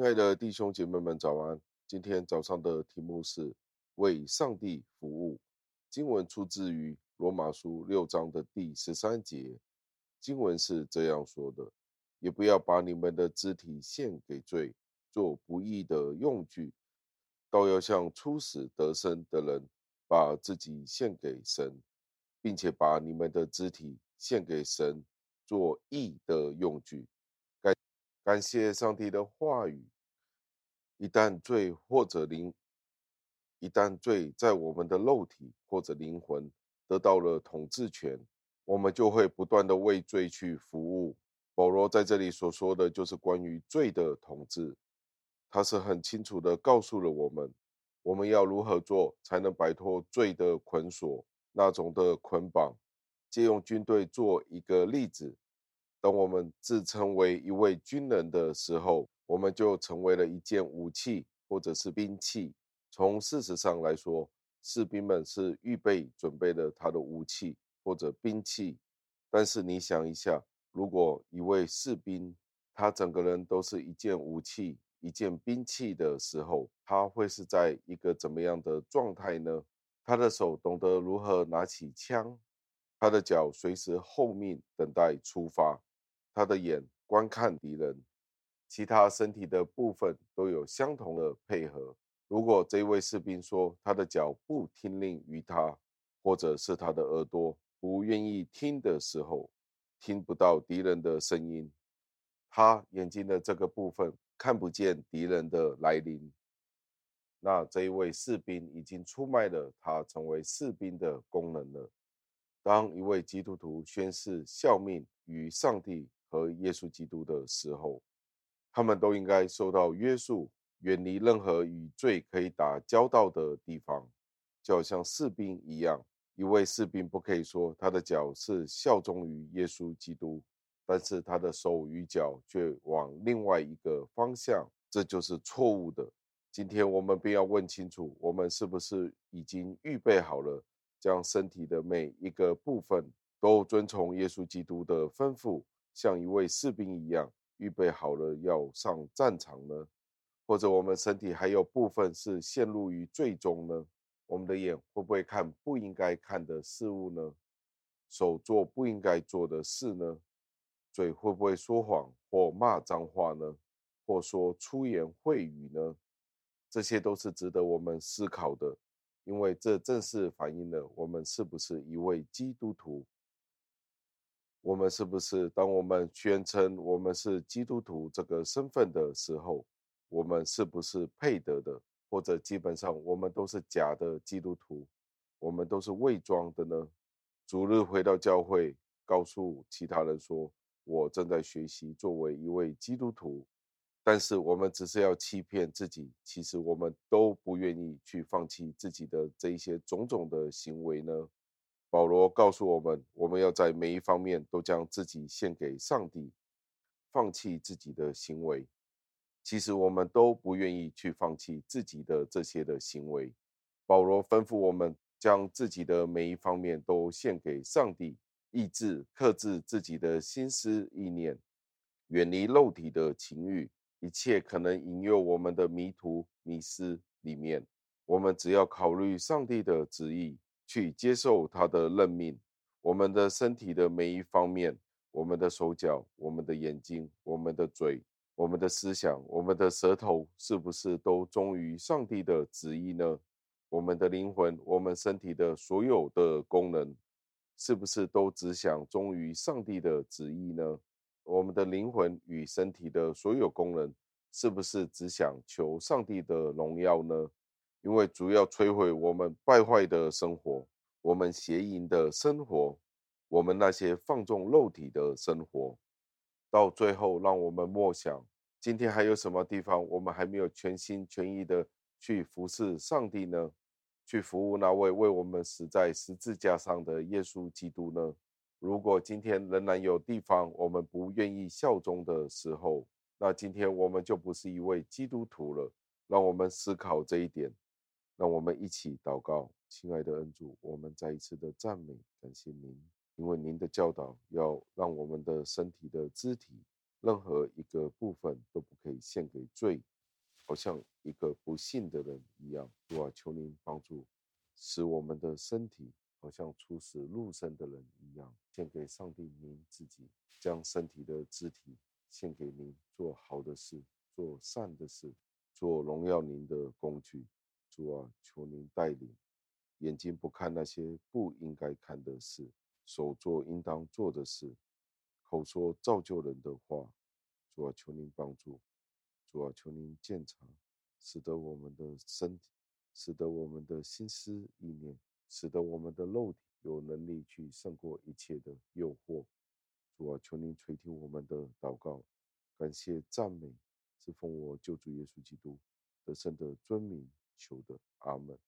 亲爱的弟兄姐妹们，早安！今天早上的题目是为上帝服务。经文出自于罗马书六章的第十三节。经文是这样说的：“也不要把你们的肢体献给罪，做不义的用具，倒要像初死得生的人，把自己献给神，并且把你们的肢体献给神，做义的用具。”感谢上帝的话语。一旦罪或者灵，一旦罪在我们的肉体或者灵魂得到了统治权，我们就会不断的为罪去服务。保罗在这里所说的就是关于罪的统治，他是很清楚的告诉了我们，我们要如何做才能摆脱罪的捆锁，那种的捆绑。借用军队做一个例子，当我们自称为一位军人的时候。我们就成为了一件武器，或者是兵器。从事实上来说，士兵们是预备准备了他的武器或者兵器。但是你想一下，如果一位士兵他整个人都是一件武器、一件兵器的时候，他会是在一个怎么样的状态呢？他的手懂得如何拿起枪，他的脚随时候命等待出发，他的眼观看敌人。其他身体的部分都有相同的配合。如果这位士兵说他的脚不听令于他，或者是他的耳朵不愿意听的时候，听不到敌人的声音，他眼睛的这个部分看不见敌人的来临，那这一位士兵已经出卖了他成为士兵的功能了。当一位基督徒宣誓效命于上帝和耶稣基督的时候，他们都应该受到约束，远离任何与罪可以打交道的地方，就好像士兵一样。一位士兵不可以说他的脚是效忠于耶稣基督，但是他的手与脚却往另外一个方向，这就是错误的。今天我们便要问清楚，我们是不是已经预备好了，将身体的每一个部分都遵从耶稣基督的吩咐，像一位士兵一样。预备好了要上战场呢？或者我们身体还有部分是陷入于罪中呢？我们的眼会不会看不应该看的事物呢？手做不应该做的事呢？嘴会不会说谎或骂脏话呢？或说粗言秽语呢？这些都是值得我们思考的，因为这正是反映了我们是不是一位基督徒。我们是不是当我们宣称我们是基督徒这个身份的时候，我们是不是配得的？或者基本上我们都是假的基督徒，我们都是伪装的呢？主日回到教会，告诉其他人说：“我正在学习作为一位基督徒。”但是我们只是要欺骗自己，其实我们都不愿意去放弃自己的这一些种种的行为呢？保罗告诉我们，我们要在每一方面都将自己献给上帝，放弃自己的行为。其实我们都不愿意去放弃自己的这些的行为。保罗吩咐我们将自己的每一方面都献给上帝，意志、克制自己的心思意念，远离肉体的情欲，一切可能引诱我们的迷途、迷失里面，我们只要考虑上帝的旨意。去接受他的任命，我们的身体的每一方面，我们的手脚、我们的眼睛、我们的嘴、我们的思想、我们的舌头，是不是都忠于上帝的旨意呢？我们的灵魂、我们身体的所有的功能，是不是都只想忠于上帝的旨意呢？我们的灵魂与身体的所有功能，是不是只想求上帝的荣耀呢？因为主要摧毁我们败坏的生活，我们邪淫的生活，我们那些放纵肉体的生活，到最后让我们默想，今天还有什么地方我们还没有全心全意的去服侍上帝呢？去服务那位为我们死在十字架上的耶稣基督呢？如果今天仍然有地方我们不愿意效忠的时候，那今天我们就不是一位基督徒了。让我们思考这一点。让我们一起祷告，亲爱的恩主，我们再一次的赞美感谢您，因为您的教导要让我们的身体的肢体任何一个部分都不可以献给罪，好像一个不信的人一样。主啊，求您帮助，使我们的身体好像出死入生的人一样，献给上帝您自己，将身体的肢体献给您，做好的事，做善的事，做荣耀您的工具。主啊，求您带领，眼睛不看那些不应该看的事，手做应当做的事，口说造就人的话。主啊，求您帮助。主啊，求您鉴察，使得我们的身体，使得我们的心思意念，使得我们的肉体有能力去胜过一切的诱惑。主啊，求您垂听我们的祷告，感谢赞美，是奉我救主耶稣基督得胜的尊名求的，阿门。